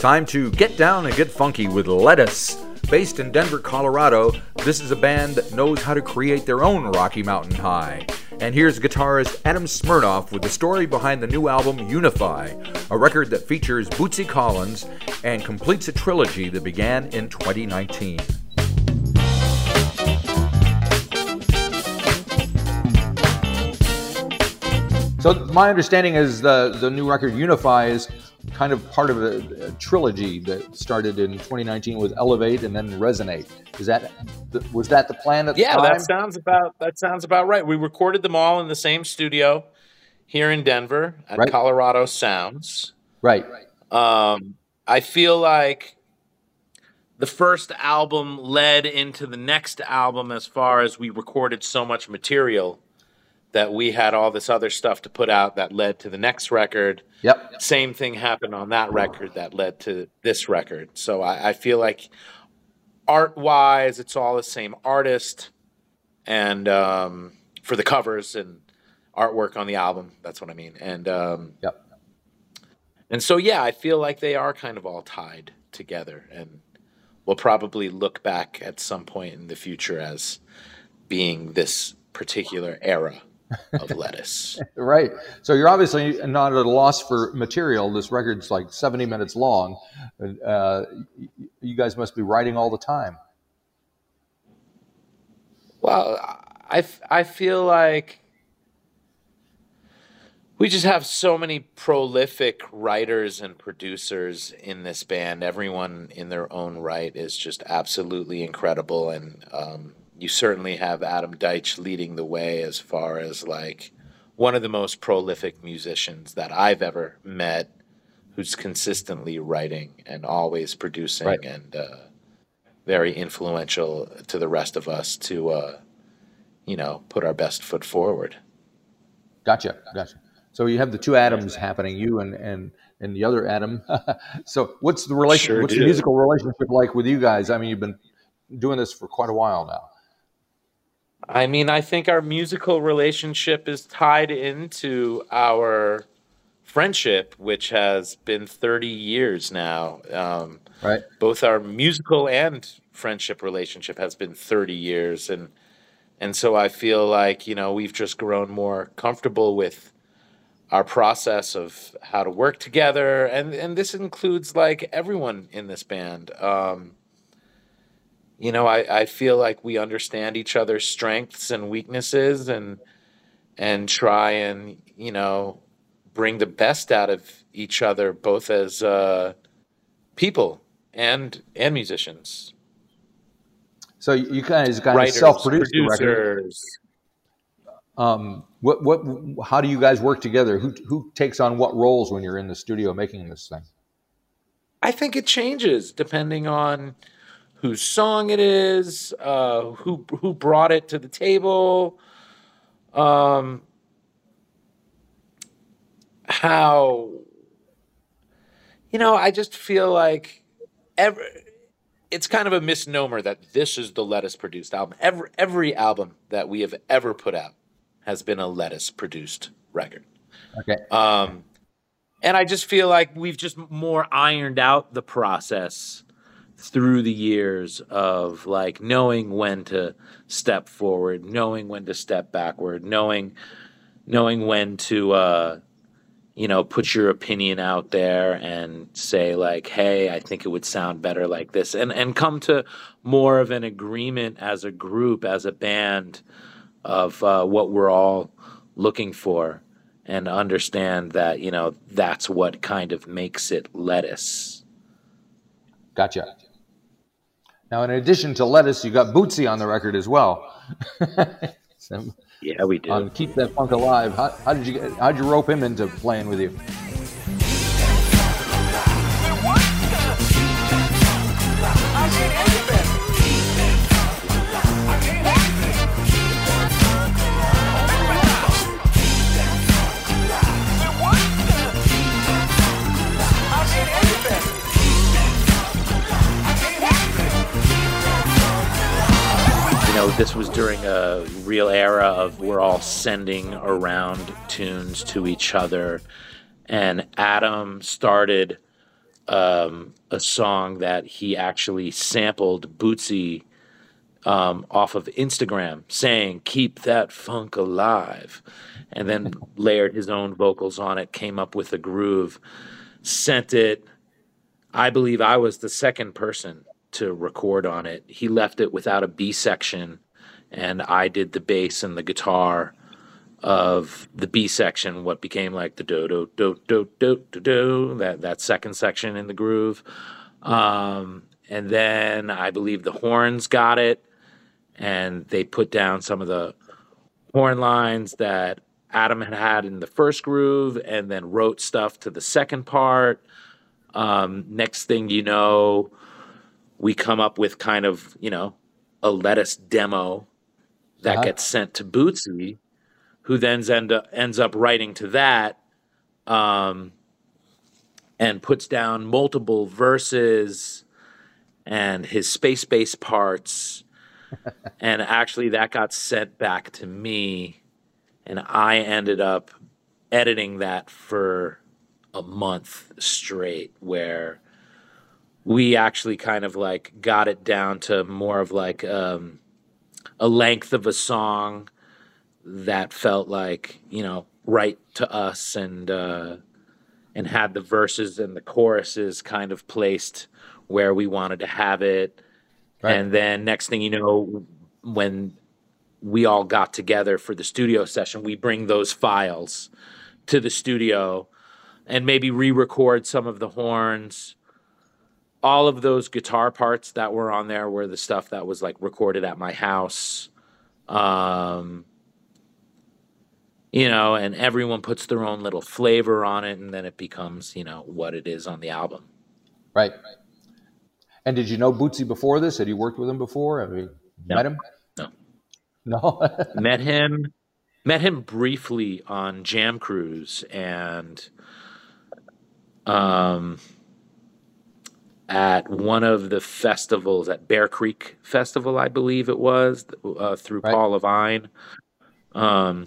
Time to get down and get funky with Lettuce. Based in Denver, Colorado, this is a band that knows how to create their own Rocky Mountain High. And here's guitarist Adam Smirnoff with the story behind the new album Unify, a record that features Bootsy Collins and completes a trilogy that began in 2019. So my understanding is the the new record Unify is kind of part of a, a, trilogy that started in 2019 with Elevate and then Resonate. Is that was that the plan at yeah, the time? Yeah, that sounds about that sounds about right. We recorded them all in the same studio here in Denver at right. Colorado Sounds. Right. Um, I feel like the first album led into the next album as far as we recorded so much material that we had all this other stuff to put out that led to the next record. Yep. Same thing happened on that record that led to this record. So I, I feel like art wise, it's all the same artist, and um, for the covers and artwork on the album, that's what I mean. And um, yep. And so yeah, I feel like they are kind of all tied together, and we'll probably look back at some point in the future as being this particular era of lettuce. right. So you're obviously not at a loss for material. This record's like 70 minutes long. Uh, you guys must be writing all the time. Well, I, I feel like we just have so many prolific writers and producers in this band. Everyone in their own right is just absolutely incredible. And um, you certainly have Adam Deitch leading the way as far as like one of the most prolific musicians that I've ever met, who's consistently writing and always producing right. and uh, very influential to the rest of us to, uh, you know, put our best foot forward. Gotcha, gotcha. So you have the two Adams happening, you and and and the other Adam. so what's the relation? Sure what's do. the musical relationship like with you guys? I mean, you've been doing this for quite a while now. I mean, I think our musical relationship is tied into our friendship, which has been 30 years now. Um, right. Both our musical and friendship relationship has been 30 years. And, and so I feel like, you know, we've just grown more comfortable with our process of how to work together. And, and this includes like everyone in this band. Um, you know, I, I feel like we understand each other's strengths and weaknesses and and try and, you know, bring the best out of each other both as uh, people and and musicians. So you guys kind of self-produce producers. Um, what what how do you guys work together? Who who takes on what roles when you're in the studio making this thing? I think it changes depending on whose song it is, uh, who who brought it to the table, um, how you know. I just feel like every. It's kind of a misnomer that this is the lettuce produced album. Every every album that we have ever put out has been a lettuce produced record. Okay. Um, and I just feel like we've just more ironed out the process through the years of like knowing when to step forward, knowing when to step backward, knowing knowing when to uh, you know put your opinion out there and say like, hey, I think it would sound better like this, and and come to more of an agreement as a group, as a band, of uh, what we're all looking for, and understand that you know that's what kind of makes it lettuce. Gotcha. Now, in addition to lettuce, you got Bootsy on the record as well. so, yeah, we do. On Keep That Funk Alive. How, how did you get, how did you rope him into playing with you? This was during a real era of we're all sending around tunes to each other. And Adam started um, a song that he actually sampled Bootsy um, off of Instagram saying, Keep that funk alive. And then layered his own vocals on it, came up with a groove, sent it. I believe I was the second person to record on it. He left it without a B section, and I did the bass and the guitar of the B section, what became like the do do do do do do do that that second section in the groove. Um, and then I believe the horns got it, and they put down some of the horn lines that Adam had had in the first groove, and then wrote stuff to the second part. Um, next thing you know, we come up with kind of you know a lettuce demo that uh-huh. gets sent to Bootsy who then end up, ends up writing to that um, and puts down multiple verses and his space based parts. and actually, that got sent back to me, and I ended up editing that for a month straight, where we actually kind of like got it down to more of like um, a length of a song that felt like you know right to us and uh, and had the verses and the choruses kind of placed where we wanted to have it. Right. And then next thing you know, when we all got together for the studio session, we bring those files to the studio and maybe re-record some of the horns. All of those guitar parts that were on there were the stuff that was like recorded at my house. Um, you know, and everyone puts their own little flavor on it, and then it becomes, you know, what it is on the album. Right. And did you know Bootsy before this? Had you worked with him before? Have you no. met him? No. No. met him. Met him briefly on Jam Cruise and um at one of the festivals at Bear Creek Festival, I believe it was, uh, through right. Paul Levine. Um,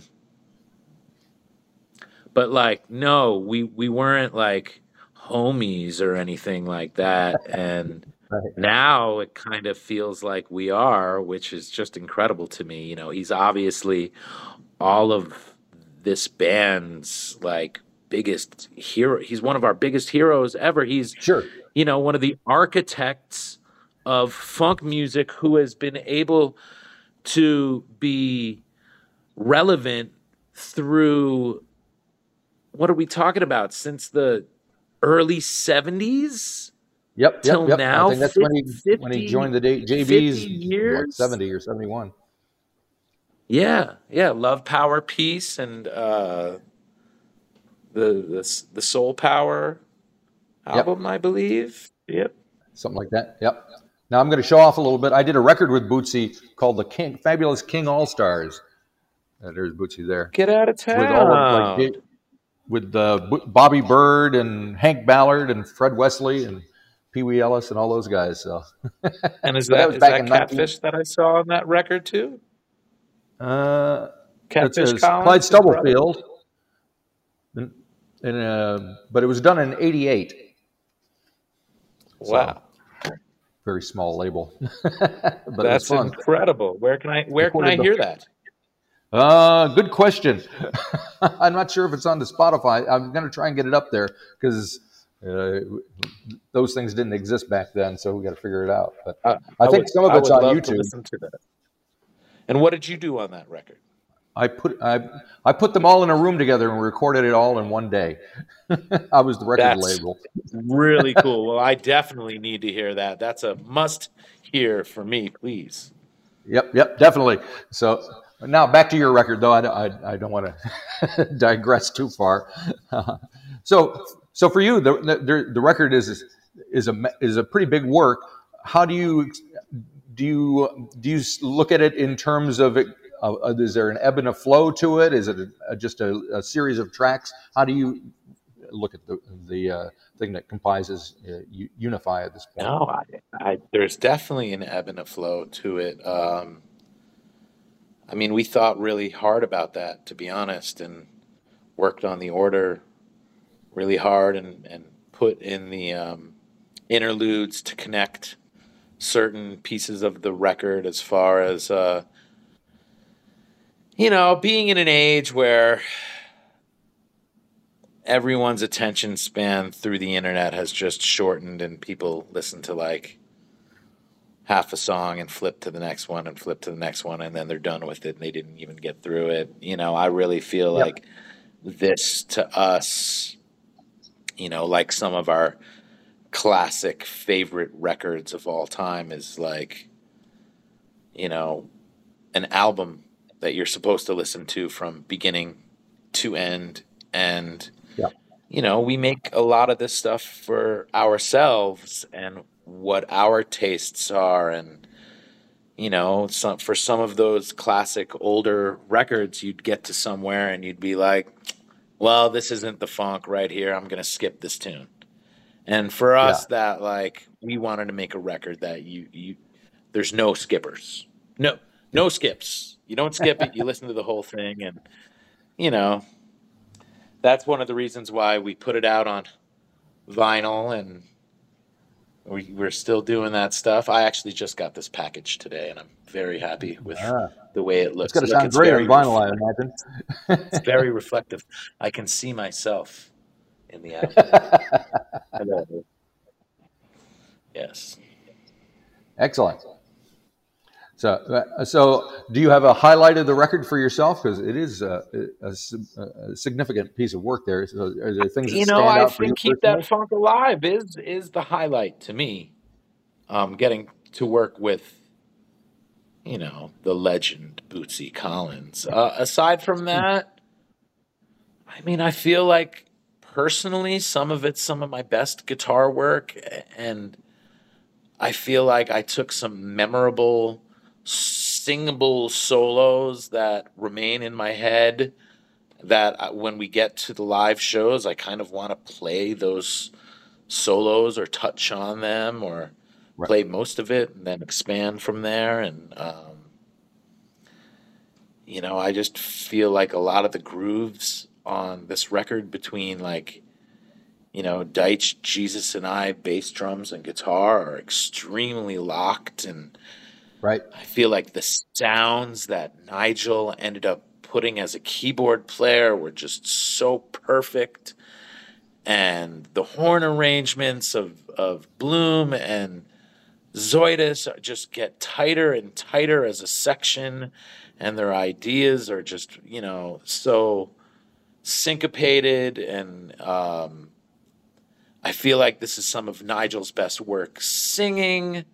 but like, no, we we weren't like homies or anything like that. And right. now it kind of feels like we are, which is just incredible to me. You know, he's obviously all of this band's like biggest hero. He's one of our biggest heroes ever. He's sure, you know, one of the architects of funk music who has been able to be relevant through what are we talking about? Since the early 70s? Yep, till yep, now. I think that's 50, when he when he joined the JB's years? What, 70 or 71. Yeah, yeah, Love Power Peace and uh the the the Soul Power album, yep. I believe. Yep. Something like that. Yep. Now I'm going to show off a little bit. I did a record with Bootsy called the King Fabulous King All Stars. Uh, there's Bootsy there. Get out of town. With all of like with uh, Bobby Byrd and Hank Ballard and Fred Wesley and Pee Wee Ellis and all those guys. So, and is that, that, is that Catfish 19... that I saw on that record too? Uh, Catfish Collins, Clyde Stubblefield. And, and uh, but it was done in '88. Wow. So, very small label, but that's incredible. Where can I where can I hear that? Uh, good question. I'm not sure if it's on the Spotify. I'm going to try and get it up there because uh, those things didn't exist back then, so we got to figure it out. But I, I think would, some of it's on YouTube. to that. And what did you do on that record? I put I I put them all in a room together and recorded it all in one day. I was the record That's label. really cool. Well, I definitely need to hear that. That's a must hear for me, please. Yep, yep, definitely. So now back to your record, though. I, I, I don't want to digress too far. so, so for you, the, the, the record is is a is a pretty big work. How do you do you do you look at it in terms of it? Uh, is there an ebb and a flow to it? Is it a, just a, a, series of tracks? How do you look at the the uh, thing that comprises uh, Unify at this point? No, I, I, there's definitely an ebb and a flow to it. Um, I mean, we thought really hard about that, to be honest, and worked on the order really hard and, and put in the um, interludes to connect certain pieces of the record as far as uh, you know being in an age where everyone's attention span through the internet has just shortened and people listen to like half a song and flip to the next one and flip to the next one and then they're done with it and they didn't even get through it you know i really feel yep. like this to us you know like some of our classic favorite records of all time is like you know an album that you're supposed to listen to from beginning to end. And yeah. you know we make a lot of this stuff for ourselves and what our tastes are. And you know some for some of those classic older records you'd get to somewhere and you'd be like well this isn't the funk right here. I'm going to skip this tune. And for us, yeah. that like we wanted to make a record that you you there's no skippers, no no skips. You don't skip it. You listen to the whole thing, and you know that's one of the reasons why we put it out on vinyl and we, we're still doing that stuff. I actually just got this package today, and I'm very happy with ah. the way it looks. It's going to sound great on vinyl, I imagine. it's very reflective. I can see myself in the album. yes. Excellent. So, uh, so do you have a highlight of the record for yourself? Because it is a, a, a, significant piece of work there. So, are there things you know? I think keep that funk alive is is the highlight to me. Um, getting to work with, you know, the legend Bootsy Collins. Uh, aside from that, I mean, I feel like personally, some of it's some of my best guitar work, and I feel like I took some memorable, singable solos that remain in my head. That when we get to the live shows, I kind of want to play those solos or touch on them or right. play most of it and then expand from there. And, um, you know, I just feel like a lot of the grooves on this record between like you know Deitch, Jesus, and I bass drums and guitar are extremely locked and right. I feel like the sounds that Nigel ended up putting as a keyboard player were just so perfect and the horn arrangements of of Bloom and Zoidis just get tighter and tighter as a section and their ideas are just you know so syncopated and um, I feel like this is some of Nigel's best work singing.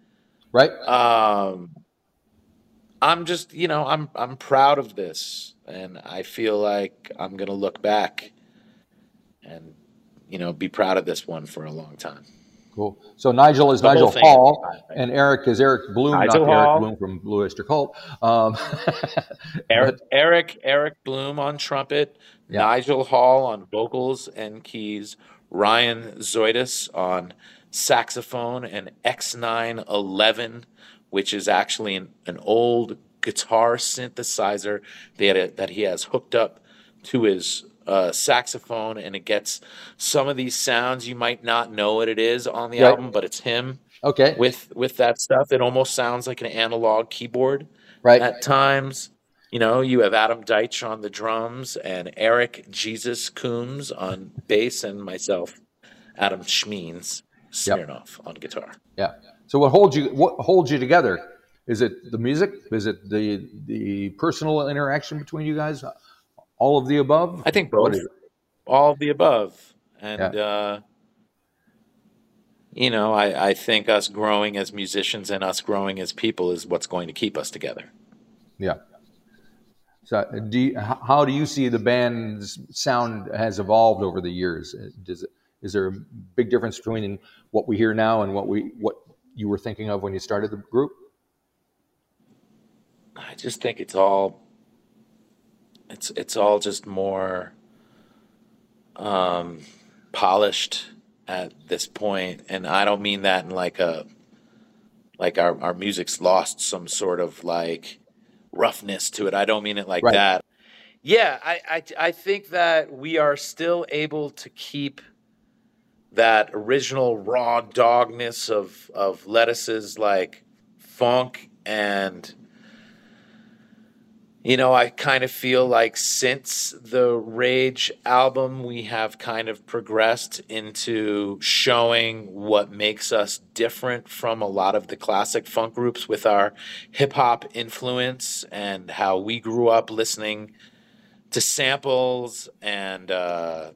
Right. Um, I'm just, you know, I'm I'm proud of this, and I feel like I'm gonna look back and, you know, be proud of this one for a long time. Cool. So Nigel is the Nigel Hall, and Eric is Eric Bloom, Nigel not Hall. Eric Bloom from Blue Oyster Cult. Um, Eric, Eric Eric Bloom on trumpet, yeah. Nigel Hall on vocals and keys, Ryan Zoidis on saxophone, and X911, which is actually an, an old guitar synthesizer that, that he has hooked up to his uh, saxophone, and it gets some of these sounds you might not know what it is on the right. album, but it's him. Okay. With with that stuff, it almost sounds like an analog keyboard. Right. At times, you know, you have Adam Deitch on the drums and Eric Jesus Coomes on bass and myself, Adam Shmeeans Smirnoff yep. on guitar. Yeah. So what holds you what holds you together? Is it the music? Is it the the personal interaction between you guys? All of the above? I think both. All of the above. And yeah. uh you know, I, I think us growing as musicians and us growing as people is what's going to keep us together. Yeah. So, do you, how do you see the band's sound has evolved over the years? Does it, is there a big difference between what we hear now and what we what you were thinking of when you started the group? I just think it's all it's it's all just more um, polished at this point, and I don't mean that in like a like our our music's lost some sort of like roughness to it. I don't mean it like right. that. Yeah, I, I I think that we are still able to keep that original raw dogness of of lettuce's like funk and you know, I kind of feel like since the Rage album, we have kind of progressed into showing what makes us different from a lot of the classic funk groups with our hip hop influence and how we grew up listening to samples and, uh,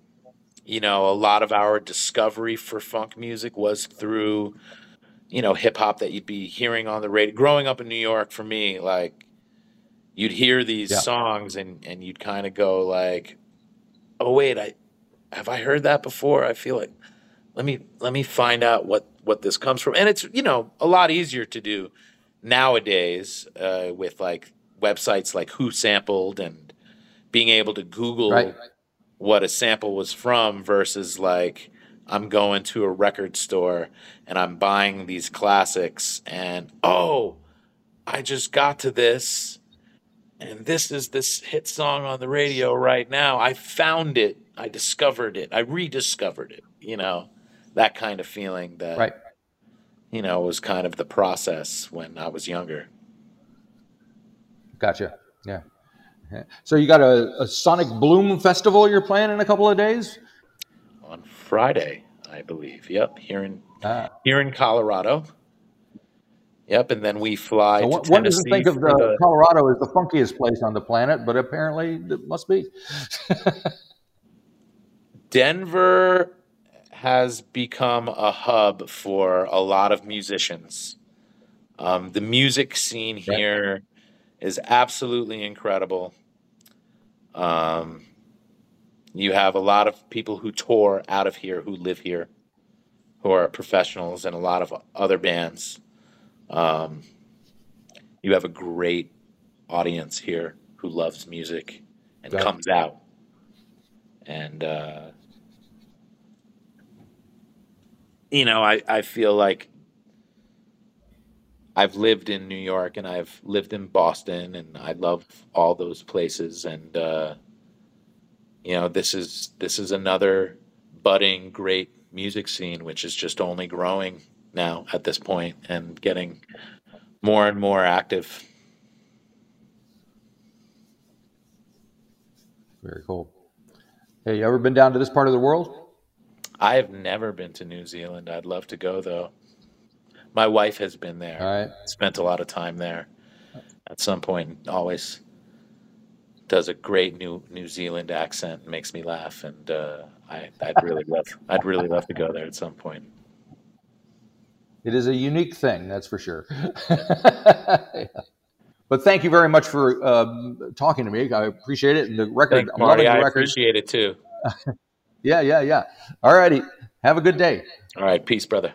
you know, a lot of our discovery for funk music was through, you know, hip hop that you'd be hearing on the radio. Growing up in New York, for me, like, you'd hear these Yeah. songs and and you'd kind of go like oh wait i have i heard that before i feel like let me let me find out what what this comes from and it's you know a lot easier to do nowadays uh, with like websites like WhoSampled and being able to google Right. What a sample was from versus like i'm going to a record store and i'm buying these classics and oh i just got to this and this is this hit song on the radio right now. I found it. I discovered it. I rediscovered it. You know, that kind of feeling that, Right. you know, was kind of the process when I was younger. Gotcha. Yeah. So you got a, a Sonic Bloom festival you're playing in a couple of days? On Friday, I believe. Yep, here in Ah. here in Colorado. Yep, and then we fly So to one, one doesn't think of the, the- Colorado as the funkiest place on the planet, but apparently it must be. Denver has become a hub for a lot of musicians. Um, the music scene Yeah. here is absolutely incredible. Um, you have a lot of people who tour out of here who live here, who are professionals, and a lot of other bands. Um, you have a great audience here who loves music and comes out. And uh, you know, I, I feel like I've lived in New York and I've lived in Boston and I love all those places and uh, you know, this is this is another budding great music scene which is just only growing now at this point and getting more and more active. Very cool. Hey, you ever been down to this part of the world? I have never been to New Zealand. I'd love to go though. My wife has been there. All right. spent a lot of time there at some point always does a great new New Zealand accent makes me laugh and uh, I, I'd really love I'd really love to go there at some point It is a unique thing, that's for sure. But thank you very much for um, talking to me. I appreciate it. And the record, thanks Marty loving I record. appreciate it too Yeah, yeah, yeah. All righty. Have a good day. all right peace brother